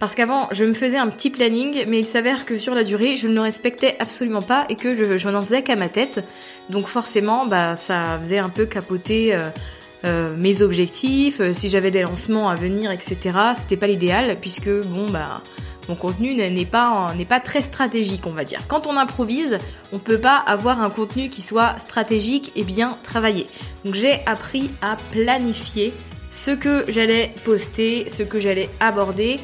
Parce qu'avant, je me faisais un petit planning, mais il s'avère que sur la durée, je ne le respectais absolument pas et que je, n'en faisais qu'à ma tête. Donc forcément, bah, ça faisait un peu capoter euh, euh, mes objectifs. Euh, si j'avais des lancements à venir, etc., c'était pas l'idéal puisque bon, bah, mon contenu n'est pas n'est pas très stratégique, on va dire. Quand on improvise, on peut pas avoir un contenu qui soit stratégique et bien travaillé. Donc j'ai appris à planifier ce que j'allais poster, ce que j'allais aborder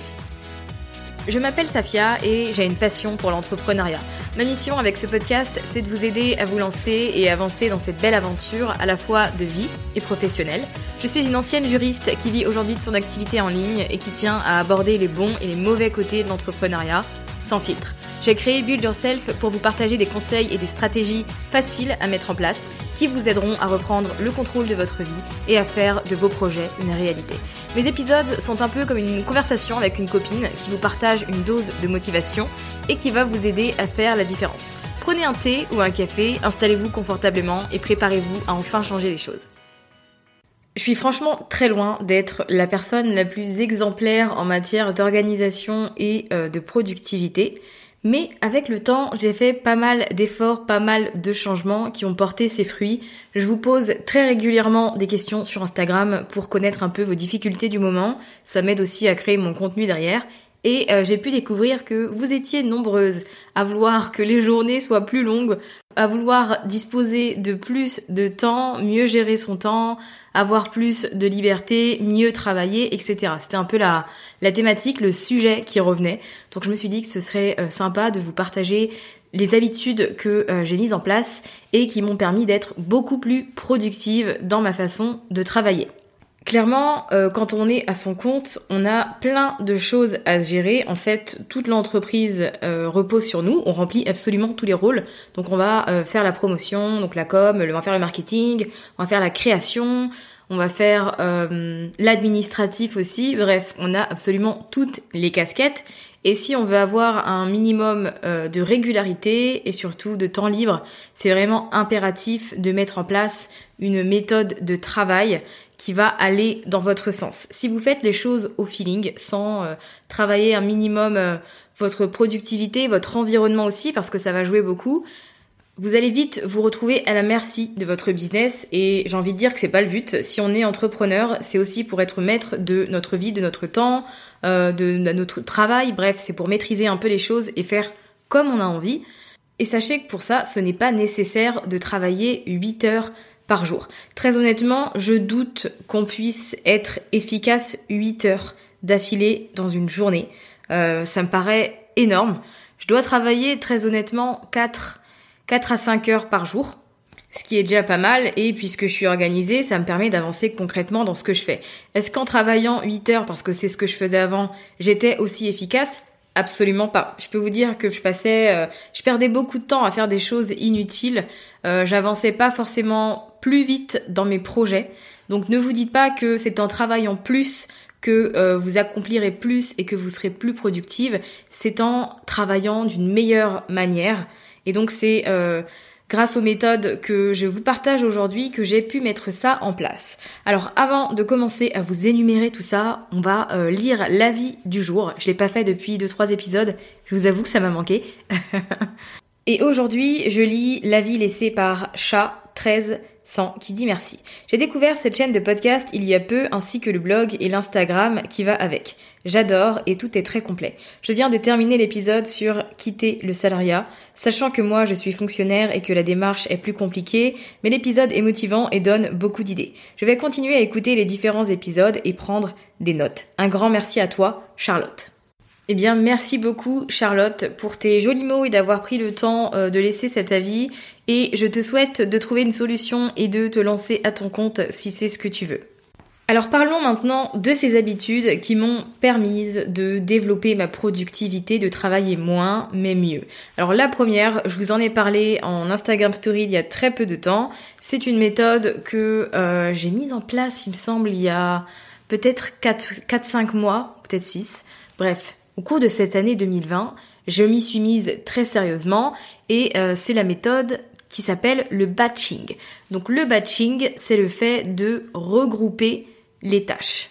je m'appelle Safia et j'ai une passion pour l'entrepreneuriat. Ma mission avec ce podcast, c'est de vous aider à vous lancer et avancer dans cette belle aventure à la fois de vie et professionnelle. Je suis une ancienne juriste qui vit aujourd'hui de son activité en ligne et qui tient à aborder les bons et les mauvais côtés de l'entrepreneuriat sans filtre. J'ai créé Build Yourself pour vous partager des conseils et des stratégies faciles à mettre en place qui vous aideront à reprendre le contrôle de votre vie et à faire de vos projets une réalité. Mes épisodes sont un peu comme une conversation avec une copine qui vous partage une dose de motivation et qui va vous aider à faire la différence. Prenez un thé ou un café, installez-vous confortablement et préparez-vous à enfin changer les choses. Je suis franchement très loin d'être la personne la plus exemplaire en matière d'organisation et euh, de productivité. Mais avec le temps, j'ai fait pas mal d'efforts, pas mal de changements qui ont porté ses fruits. Je vous pose très régulièrement des questions sur Instagram pour connaître un peu vos difficultés du moment. Ça m'aide aussi à créer mon contenu derrière. Et euh, j'ai pu découvrir que vous étiez nombreuses à vouloir que les journées soient plus longues, à vouloir disposer de plus de temps, mieux gérer son temps, avoir plus de liberté, mieux travailler, etc. C'était un peu la, la thématique, le sujet qui revenait. Donc je me suis dit que ce serait euh, sympa de vous partager les habitudes que euh, j'ai mises en place et qui m'ont permis d'être beaucoup plus productive dans ma façon de travailler. Clairement, euh, quand on est à son compte, on a plein de choses à gérer. En fait, toute l'entreprise euh, repose sur nous. On remplit absolument tous les rôles. Donc, on va euh, faire la promotion, donc la com, on va faire le marketing, on va faire la création, on va faire l'administratif aussi. Bref, on a absolument toutes les casquettes. Et si on veut avoir un minimum de régularité et surtout de temps libre, c'est vraiment impératif de mettre en place une méthode de travail qui va aller dans votre sens. Si vous faites les choses au feeling, sans euh, travailler un minimum euh, votre productivité, votre environnement aussi, parce que ça va jouer beaucoup, vous allez vite vous retrouver à la merci de votre business et j'ai envie de dire que c'est pas le but. Si on est entrepreneur, c'est aussi pour être maître de notre vie, de notre temps, euh, de, de notre travail. Bref, c'est pour maîtriser un peu les choses et faire comme on a envie. Et sachez que pour ça, ce n'est pas nécessaire de travailler 8 heures par jour. Très honnêtement, je doute qu'on puisse être efficace 8 heures d'affilée dans une journée. Euh, ça me paraît énorme. Je dois travailler très honnêtement 4, 4 à 5 heures par jour, ce qui est déjà pas mal, et puisque je suis organisée, ça me permet d'avancer concrètement dans ce que je fais. Est-ce qu'en travaillant 8 heures, parce que c'est ce que je faisais avant, j'étais aussi efficace? Absolument pas. Je peux vous dire que je passais, euh, je perdais beaucoup de temps à faire des choses inutiles. Euh, J'avançais pas forcément plus vite dans mes projets. Donc ne vous dites pas que c'est en travaillant plus que euh, vous accomplirez plus et que vous serez plus productive, c'est en travaillant d'une meilleure manière. Et donc c'est euh, grâce aux méthodes que je vous partage aujourd'hui que j'ai pu mettre ça en place. Alors avant de commencer à vous énumérer tout ça, on va euh, lire l'avis du jour. Je l'ai pas fait depuis 2-3 épisodes, je vous avoue que ça m'a manqué. Et aujourd'hui, je lis l'avis laissé par Chat13 qui dit merci. J'ai découvert cette chaîne de podcast il y a peu ainsi que le blog et l'Instagram qui va avec. J'adore et tout est très complet. Je viens de terminer l'épisode sur quitter le salariat, sachant que moi je suis fonctionnaire et que la démarche est plus compliquée, mais l'épisode est motivant et donne beaucoup d'idées. Je vais continuer à écouter les différents épisodes et prendre des notes. Un grand merci à toi, Charlotte. Eh bien, merci beaucoup Charlotte pour tes jolis mots et d'avoir pris le temps euh, de laisser cet avis. Et je te souhaite de trouver une solution et de te lancer à ton compte si c'est ce que tu veux. Alors parlons maintenant de ces habitudes qui m'ont permise de développer ma productivité, de travailler moins mais mieux. Alors la première, je vous en ai parlé en Instagram Story il y a très peu de temps. C'est une méthode que euh, j'ai mise en place, il me semble, il y a peut-être 4-5 mois, peut-être 6. Bref, au cours de cette année 2020, je m'y suis mise très sérieusement et euh, c'est la méthode qui s'appelle le batching. Donc le batching, c'est le fait de regrouper les tâches.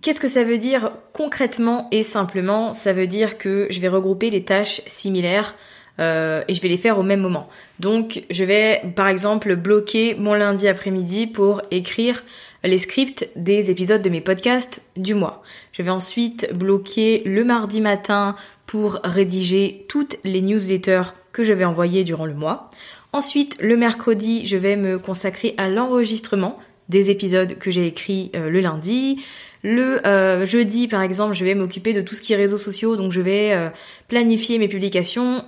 Qu'est-ce que ça veut dire concrètement et simplement? Ça veut dire que je vais regrouper les tâches similaires euh, et je vais les faire au même moment. Donc je vais par exemple bloquer mon lundi après-midi pour écrire les scripts des épisodes de mes podcasts du mois. Je vais ensuite bloquer le mardi matin pour rédiger toutes les newsletters que je vais envoyer durant le mois. Ensuite, le mercredi, je vais me consacrer à l'enregistrement des épisodes que j'ai écrits euh, le lundi. Le euh, jeudi, par exemple, je vais m'occuper de tout ce qui est réseaux sociaux, donc je vais euh, planifier mes publications,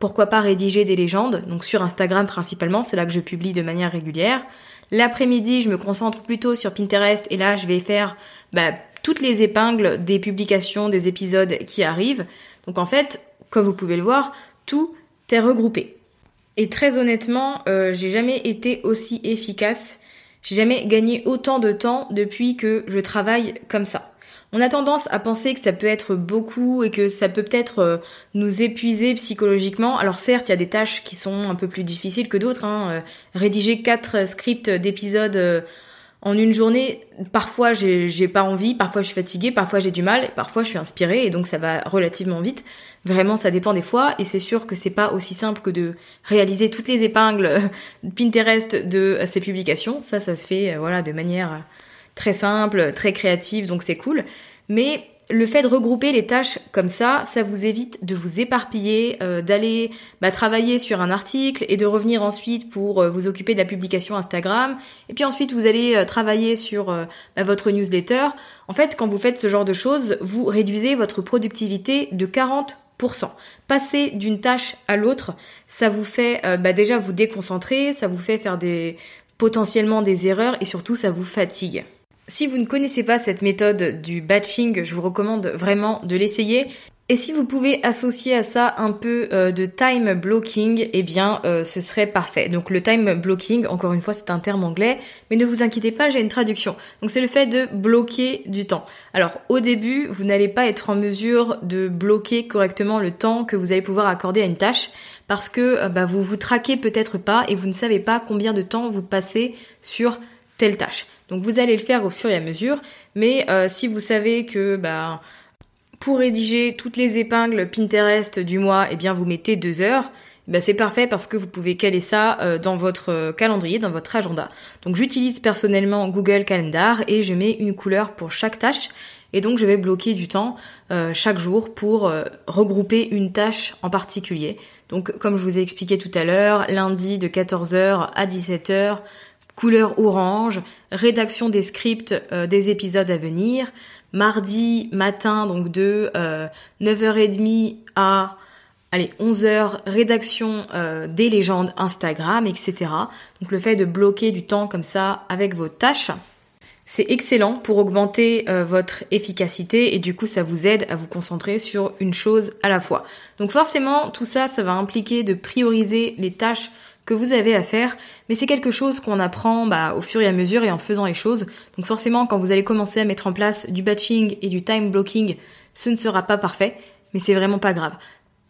pourquoi pas rédiger des légendes, donc sur Instagram principalement, c'est là que je publie de manière régulière. L'après-midi, je me concentre plutôt sur Pinterest et là, je vais faire bah, toutes les épingles des publications, des épisodes qui arrivent. Donc en fait, comme vous pouvez le voir, tout est regroupé. Et très honnêtement, euh, j'ai jamais été aussi efficace. J'ai jamais gagné autant de temps depuis que je travaille comme ça. On a tendance à penser que ça peut être beaucoup et que ça peut peut-être euh, nous épuiser psychologiquement. Alors certes, il y a des tâches qui sont un peu plus difficiles que d'autres. Hein. Euh, rédiger quatre scripts d'épisodes euh, en une journée, parfois j'ai pas envie, parfois je suis fatiguée, parfois j'ai du mal, parfois je suis inspirée et donc ça va relativement vite. Vraiment, ça dépend des fois et c'est sûr que c'est pas aussi simple que de réaliser toutes les épingles Pinterest de ces publications. Ça, ça se fait voilà de manière très simple, très créative, donc c'est cool. Mais le fait de regrouper les tâches comme ça, ça vous évite de vous éparpiller, euh, d'aller bah, travailler sur un article et de revenir ensuite pour euh, vous occuper de la publication Instagram. Et puis ensuite, vous allez euh, travailler sur bah, votre newsletter. En fait, quand vous faites ce genre de choses, vous réduisez votre productivité de 40%. Passer d'une tâche à l'autre, ça vous fait bah, déjà vous déconcentrer, ça vous fait faire des potentiellement des erreurs et surtout ça vous fatigue. Si vous ne connaissez pas cette méthode du batching, je vous recommande vraiment de l'essayer. Et si vous pouvez associer à ça un peu euh, de time blocking, eh bien euh, ce serait parfait. Donc le time blocking, encore une fois c'est un terme anglais, mais ne vous inquiétez pas, j'ai une traduction. Donc c'est le fait de bloquer du temps. Alors au début, vous n'allez pas être en mesure de bloquer correctement le temps que vous allez pouvoir accorder à une tâche parce que euh, bah, vous vous traquez peut-être pas et vous ne savez pas combien de temps vous passez sur telle tâche. Donc vous allez le faire au fur et à mesure, mais euh, si vous savez que bah, pour rédiger toutes les épingles Pinterest du mois, eh bien vous mettez deux heures, bah, c'est parfait parce que vous pouvez caler ça euh, dans votre calendrier, dans votre agenda. Donc j'utilise personnellement Google Calendar et je mets une couleur pour chaque tâche. Et donc je vais bloquer du temps euh, chaque jour pour regrouper une tâche en particulier. Donc comme je vous ai expliqué tout à l'heure, lundi de 14h à 17h, couleur orange, rédaction des scripts euh, des épisodes à venir, mardi matin donc de 9h30 euh, à allez 11h rédaction euh, des légendes Instagram etc. Donc le fait de bloquer du temps comme ça avec vos tâches c'est excellent pour augmenter votre efficacité et du coup ça vous aide à vous concentrer sur une chose à la fois. Donc forcément tout ça ça va impliquer de prioriser les tâches que vous avez à faire, mais c'est quelque chose qu'on apprend bah, au fur et à mesure et en faisant les choses. Donc forcément, quand vous allez commencer à mettre en place du batching et du time blocking, ce ne sera pas parfait, mais c'est vraiment pas grave.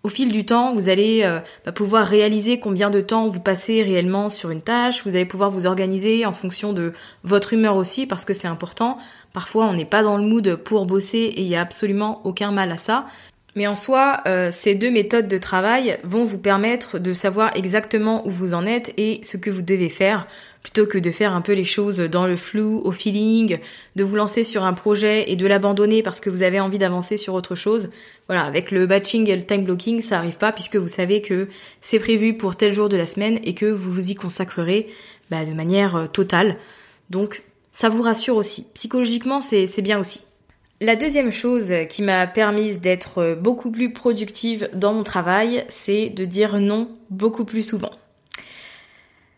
Au fil du temps, vous allez euh, bah, pouvoir réaliser combien de temps vous passez réellement sur une tâche, vous allez pouvoir vous organiser en fonction de votre humeur aussi, parce que c'est important. Parfois, on n'est pas dans le mood pour bosser et il n'y a absolument aucun mal à ça. Mais en soi, euh, ces deux méthodes de travail vont vous permettre de savoir exactement où vous en êtes et ce que vous devez faire, plutôt que de faire un peu les choses dans le flou, au feeling, de vous lancer sur un projet et de l'abandonner parce que vous avez envie d'avancer sur autre chose. Voilà, avec le batching et le time blocking, ça arrive pas puisque vous savez que c'est prévu pour tel jour de la semaine et que vous vous y consacrerez bah, de manière euh, totale. Donc, ça vous rassure aussi. Psychologiquement, c'est bien aussi. La deuxième chose qui m'a permise d'être beaucoup plus productive dans mon travail, c'est de dire non beaucoup plus souvent.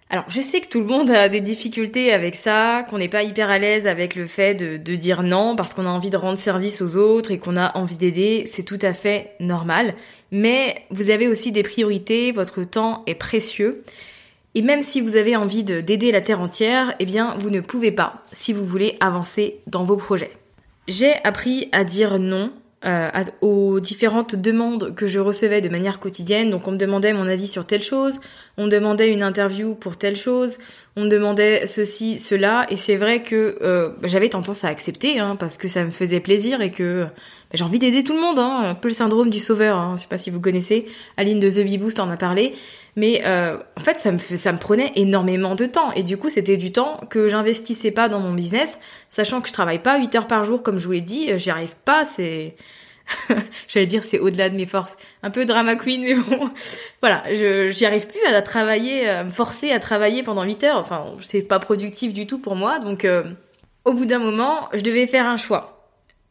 Alors je sais que tout le monde a des difficultés avec ça, qu'on n'est pas hyper à l'aise avec le fait de, dire non parce qu'on a envie de rendre service aux autres et qu'on a envie d'aider, c'est tout à fait normal. Mais vous avez aussi des priorités, votre temps est précieux. Et même si vous avez envie d'aider la Terre entière, eh bien vous ne pouvez pas si vous voulez avancer dans vos projets. J'ai appris à dire non euh, aux différentes demandes que je recevais de manière quotidienne. Donc on me demandait mon avis sur telle chose, on me demandait une interview pour telle chose, on me demandait ceci, cela, et c'est vrai que euh, j'avais tendance à accepter hein, parce que ça me faisait plaisir et que bah, j'ai envie d'aider tout le monde, hein, un peu le syndrome du sauveur. Hein, je sais pas si vous connaissez, Aline de The Bee Boost en a parlé. Mais euh, en fait, ça me, ça me prenait énormément de temps. Et du coup, c'était du temps que j'investissais pas dans mon business, sachant que je travaille pas 8 heures par jour, comme je vous l'ai dit. Euh, j'y arrive pas, c'est... J'allais dire c'est au-delà de mes forces. Un peu drama queen, mais bon. voilà, je j'y arrive plus à travailler, à me forcer à travailler pendant 8 heures. Enfin, c'est pas productif du tout pour moi. Donc, euh, au bout d'un moment, je devais faire un choix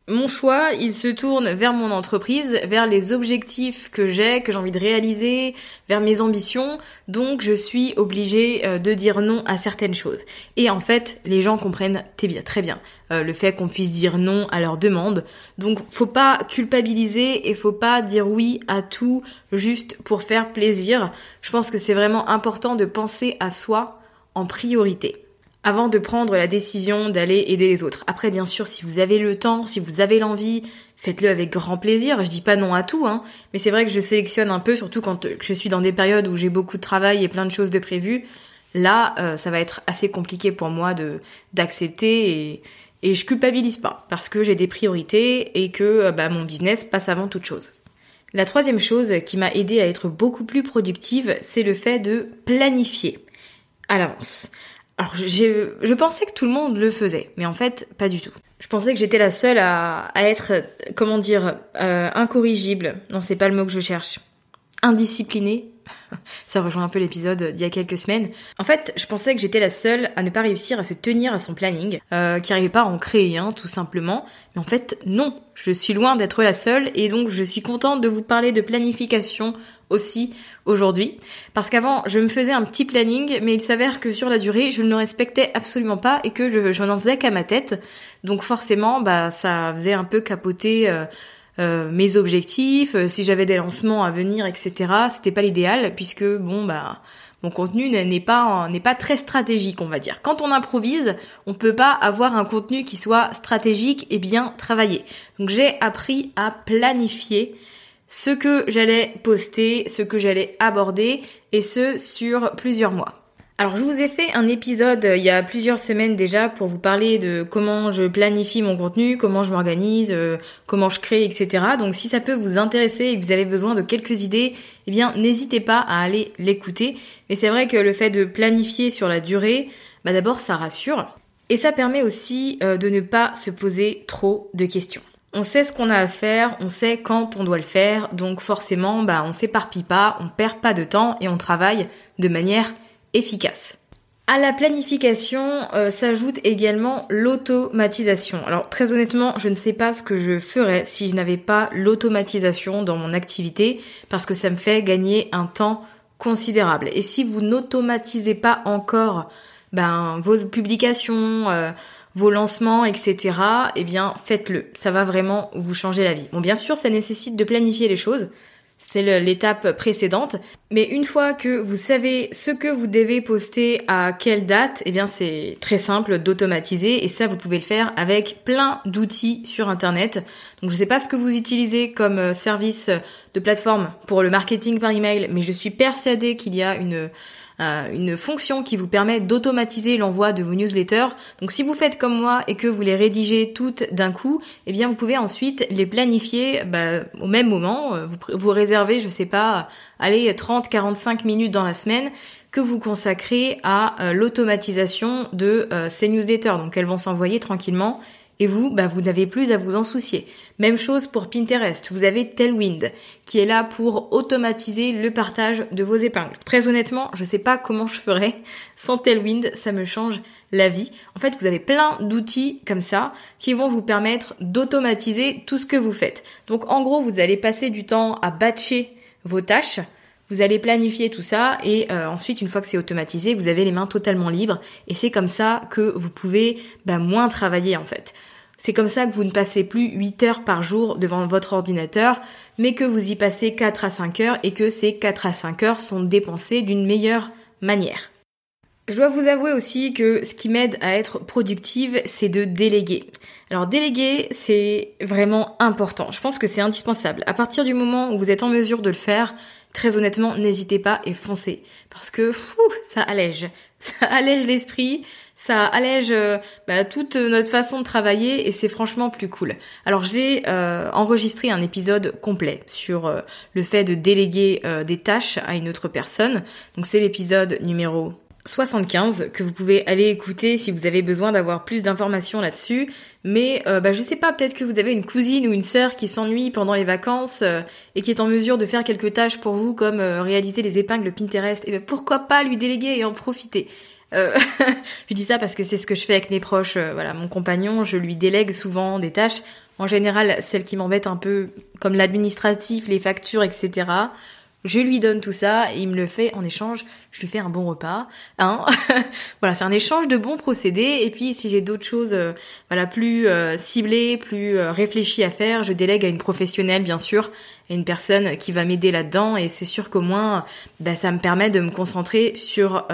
mon choix, il se tourne vers mon entreprise, vers les objectifs que j'ai, que j'ai envie de réaliser, vers mes ambitions. Donc, je suis obligée euh, de dire non à certaines choses. Et en fait, les gens comprennent très bien euh, le fait qu'on puisse dire non à leurs demandes. Donc, faut pas culpabiliser et faut pas dire oui à tout juste pour faire plaisir. Je pense que c'est vraiment important de penser à soi en priorité avant de prendre la décision d'aller aider les autres. Après, bien sûr, si vous avez le temps, si vous avez l'envie, faites-le avec grand plaisir. Je dis pas non à tout, hein, mais c'est vrai que je sélectionne un peu, surtout quand je suis dans des périodes où j'ai beaucoup de travail et plein de choses de prévues. Là, euh, ça va être assez compliqué pour moi de d'accepter et, je culpabilise pas parce que j'ai des priorités et que euh, bah, mon business passe avant toute chose. La troisième chose qui m'a aidé à être beaucoup plus productive, c'est le fait de planifier à l'avance. Alors je pensais que tout le monde le faisait, mais en fait pas du tout. Je pensais que j'étais la seule à, être, comment dire, euh, incorrigible. Non, c'est pas le mot que je cherche. Indisciplinée. Ça rejoint un peu l'épisode d'il y a quelques semaines. En fait, je pensais que j'étais la seule à ne pas réussir à se tenir à son planning, euh, qui n'arrivait pas à en créer tout simplement. Mais en fait, non. Je suis loin d'être la seule, et donc je suis contente de vous parler de planification aussi aujourd'hui. Parce qu'avant, je me faisais un petit planning, mais il s'avère que sur la durée, je ne le respectais absolument pas et que je, je n'en faisais qu'à ma tête. Donc forcément, bah, ça faisait un peu capoter euh, euh, mes objectifs. Euh, si j'avais des lancements à venir, etc. C'était pas l'idéal puisque bon, bah, mon contenu n'est pas n'est pas très stratégique, on va dire. Quand on improvise, on peut pas avoir un contenu qui soit stratégique et bien travaillé. Donc j'ai appris à planifier ce que j'allais poster, ce que j'allais aborder, et ce sur plusieurs mois. Alors je vous ai fait un épisode euh, il y a plusieurs semaines déjà pour vous parler de comment je planifie mon contenu, comment je m'organise, euh, comment je crée, etc. Donc si ça peut vous intéresser et que vous avez besoin de quelques idées, eh bien n'hésitez pas à aller l'écouter. Mais c'est vrai que le fait de planifier sur la durée, bah d'abord ça rassure et ça permet aussi euh, de ne pas se poser trop de questions. On sait ce qu'on a à faire, on sait quand on doit le faire, donc forcément, bah, on s'éparpille pas, on perd pas de temps et on travaille de manière efficace. À la planification euh, s'ajoute également l'automatisation. Alors très honnêtement, je ne sais pas ce que je ferais si je n'avais pas l'automatisation dans mon activité parce que ça me fait gagner un temps considérable. Et si vous n'automatisez pas encore ben, vos publications, euh, vos lancements, etc., eh bien, faites-le. Ça va vraiment vous changer la vie. Bon, bien sûr, ça nécessite de planifier les choses. C'est l'étape précédente. Mais une fois que vous savez ce que vous devez poster à quelle date, eh bien c'est très simple d'automatiser et ça vous pouvez le faire avec plein d'outils sur internet. Donc je sais pas ce que vous utilisez comme euh, service de plateforme pour le marketing par email, mais je suis persuadée qu'il y a une euh, une fonction qui vous permet d'automatiser l'envoi de vos newsletters. Donc si vous faites comme moi et que vous les rédigez toutes d'un coup, eh bien vous pouvez ensuite les planifier bah, au même moment. Euh, vous, réservez, je sais pas, allez 30-45 minutes dans la semaine que vous consacrez à euh, l'automatisation de ces newsletters. Donc elles vont s'envoyer tranquillement et vous, bah, vous n'avez plus à vous en soucier. Même chose pour Pinterest. Vous avez Tailwind qui est là pour automatiser le partage de vos épingles. Très honnêtement, je sais pas comment je ferais sans Tailwind. Ça me change la vie. En fait, vous avez plein d'outils comme ça qui vont vous permettre d'automatiser tout ce que vous faites. Donc, en gros, vous allez passer du temps à batcher vos tâches. Vous allez planifier tout ça et euh, ensuite, une fois que c'est automatisé, vous avez les mains totalement libres et c'est comme ça que vous pouvez bah, moins travailler en fait. C'est comme ça que vous ne passez plus 8 heures par jour devant votre ordinateur, mais que vous y passez 4 à 5 heures et que ces 4 à 5 heures sont dépensées d'une meilleure manière. Je dois vous avouer aussi que ce qui m'aide à être productive, c'est de déléguer. Alors déléguer, c'est vraiment important. Je pense que c'est indispensable. À partir du moment où vous êtes en mesure de le faire, très honnêtement, n'hésitez pas et foncez. Parce que fou, ça allège. Ça allège l'esprit, ça allège euh, bah, toute notre façon de travailler et c'est franchement plus cool. Alors j'ai euh, enregistré un épisode complet sur euh, le fait de déléguer des tâches à une autre personne. Donc c'est l'épisode numéro 75 que vous pouvez aller écouter si vous avez besoin d'avoir plus d'informations là-dessus. Mais euh, bah, je sais pas, peut-être que vous avez une cousine ou une sœur qui s'ennuie pendant les vacances euh, et qui est en mesure de faire quelques tâches pour vous comme euh, réaliser les épingles Pinterest. Et ben pourquoi pas lui déléguer et en profiter. je dis ça parce que c'est ce que je fais avec mes proches. voilà, mon compagnon, je lui délègue souvent des tâches. En général, celles qui m'embêtent un peu, comme l'administratif, les factures, etc. Je lui donne tout ça et il me le fait en échange. Je lui fais un bon repas. Hein voilà, c'est un échange de bons procédés. Et puis si j'ai d'autres choses, euh, voilà, plus euh, ciblées, plus euh, réfléchies à faire, je délègue à une professionnelle, bien sûr, et une personne qui va m'aider là-dedans. Et c'est sûr qu'au moins, bah, ça me permet de me concentrer sur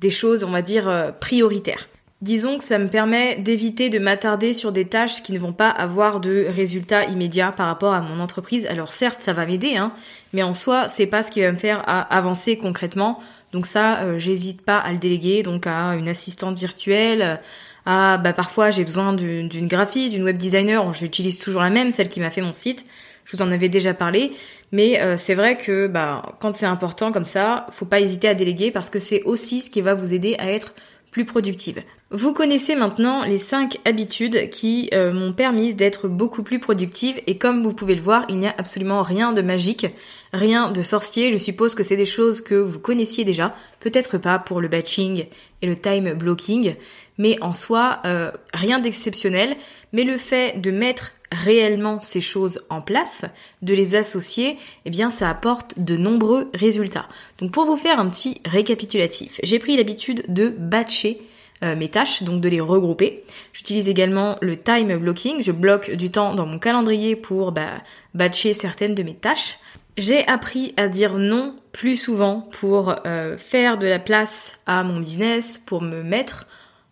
des choses, on va dire, prioritaires. Disons que ça me permet d'éviter de m'attarder sur des tâches qui ne vont pas avoir de résultats immédiats par rapport à mon entreprise. Alors certes, ça va m'aider, hein, mais en soi, c'est pas ce qui va me faire avancer concrètement. Donc ça, euh, j'hésite pas à le déléguer, donc à une assistante virtuelle, à bah parfois j'ai besoin d'une graphiste, d'une web designer. J'utilise toujours la même, celle qui m'a fait mon site. Je vous en avais déjà parlé, mais euh, c'est vrai que bah quand c'est important comme ça, faut pas hésiter à déléguer parce que c'est aussi ce qui va vous aider à être plus productive. Vous connaissez maintenant les 5 habitudes qui euh, m'ont permis d'être beaucoup plus productive et comme vous pouvez le voir, il n'y a absolument rien de magique, rien de sorcier. Je suppose que c'est des choses que vous connaissiez déjà, peut-être pas pour le batching et le time blocking, mais en soi, euh, rien d'exceptionnel. Mais le fait de mettre réellement ces choses en place, de les associer, eh bien ça apporte de nombreux résultats. Donc pour vous faire un petit récapitulatif, j'ai pris l'habitude de batcher euh, mes tâches, donc de les regrouper. J'utilise également le time blocking, je bloque du temps dans mon calendrier pour bah, batcher certaines de mes tâches. J'ai appris à dire non plus souvent pour euh, faire de la place à mon business, pour me mettre,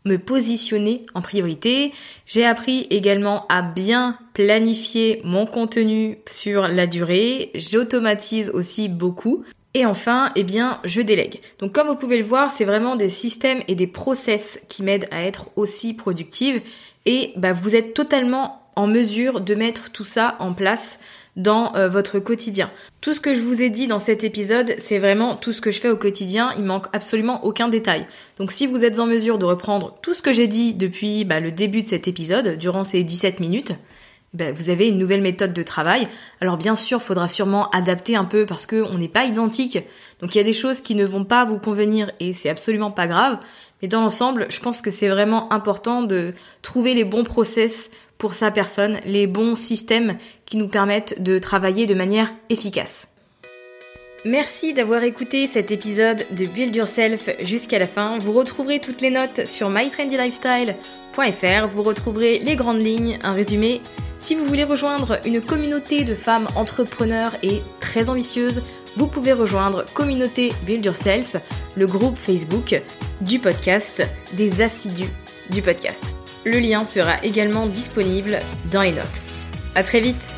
me positionner en priorité. J'ai appris également à bien planifier mon contenu sur la durée. J'automatise aussi beaucoup. Et enfin, eh bien, je délègue. Donc comme vous pouvez le voir, c'est vraiment des systèmes et des process qui m'aident à être aussi productive. Et bah, vous êtes totalement en mesure de mettre tout ça en place dans euh, votre quotidien. Tout ce que je vous ai dit dans cet épisode, c'est vraiment tout ce que je fais au quotidien, il manque absolument aucun détail. Donc si vous êtes en mesure de reprendre tout ce que j'ai dit depuis bah, le début de cet épisode, durant ces 17 minutes, ben, vous avez une nouvelle méthode de travail. Alors bien sûr, faudra sûrement adapter un peu parce qu'on n'est pas identique. Donc il y a des choses qui ne vont pas vous convenir et c'est absolument pas grave. Mais dans l'ensemble, je pense que c'est vraiment important de trouver les bons process pour sa personne, les bons systèmes qui nous permettent de travailler de manière efficace. Merci d'avoir écouté cet épisode de Build Yourself jusqu'à la fin. Vous retrouverez toutes les notes sur Vous retrouverez les grandes lignes, un résumé Si vous voulez rejoindre une communauté de femmes entrepreneurs et très ambitieuses, vous pouvez rejoindre Communauté Build Yourself, le groupe Facebook du podcast, des assidus du podcast. Le lien sera également disponible dans les notes. À très vite